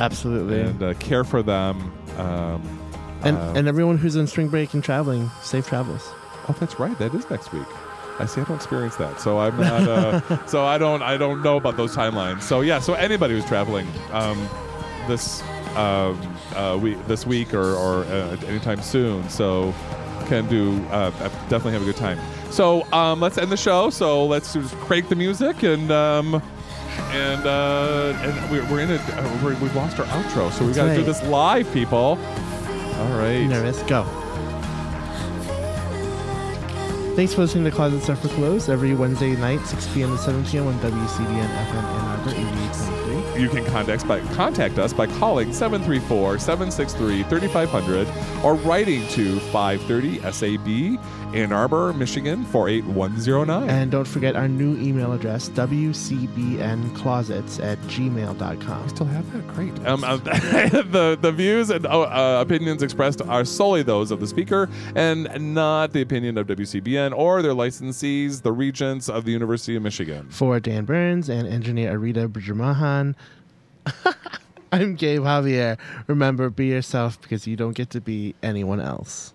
Absolutely. and uh, care for them. Um, and uh, and everyone who's on spring break and traveling, safe travels. oh, that's right. That is next week. I see. I don't experience that, so I'm not. Uh, so I don't. I don't know about those timelines. So yeah. So anybody who's traveling um, this um, uh, week, this week, or, or uh, anytime soon, so can do uh, definitely have a good time. So um, let's end the show. So let's just crank the music and. And uh, and we're, we're in it. We're, we've lost our outro, so we got to do this live, people. All right. Nervous. Go. Thanks for listening to Closet Stuff for Clothes every Wednesday night, 6 p.m. to 7 p.m. on WCBN FM Ann Arbor 88.3. You can contact, by, contact us by calling 734 763 3500 or writing to 530 SAB, Ann Arbor, Michigan 48109. And don't forget our new email address, WCBNclosets at gmail.com. We still have that? Great. Um, uh, the, the views and uh, uh, opinions expressed are solely those of the speaker and not the opinion of WCBN or their licensees, the regents of the University of Michigan. For Dan Burns and engineer Arita Brijamahan, I'm Gabe Javier. Remember, be yourself because you don't get to be anyone else.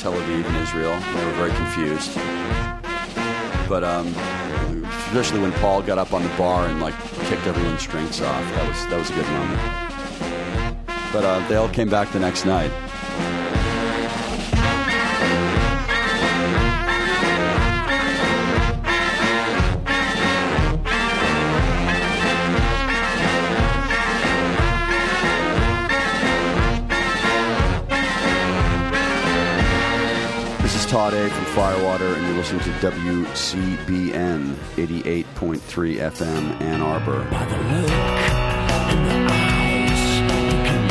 Tel Aviv in Israel. They were very confused. But um, especially when Paul got up on the bar and like kicked everyone's drinks off. That was that was a good moment. But uh, they all came back the next night. Tod A from Firewater, and you're listening to WCBN 88.3 FM Ann Arbor. You can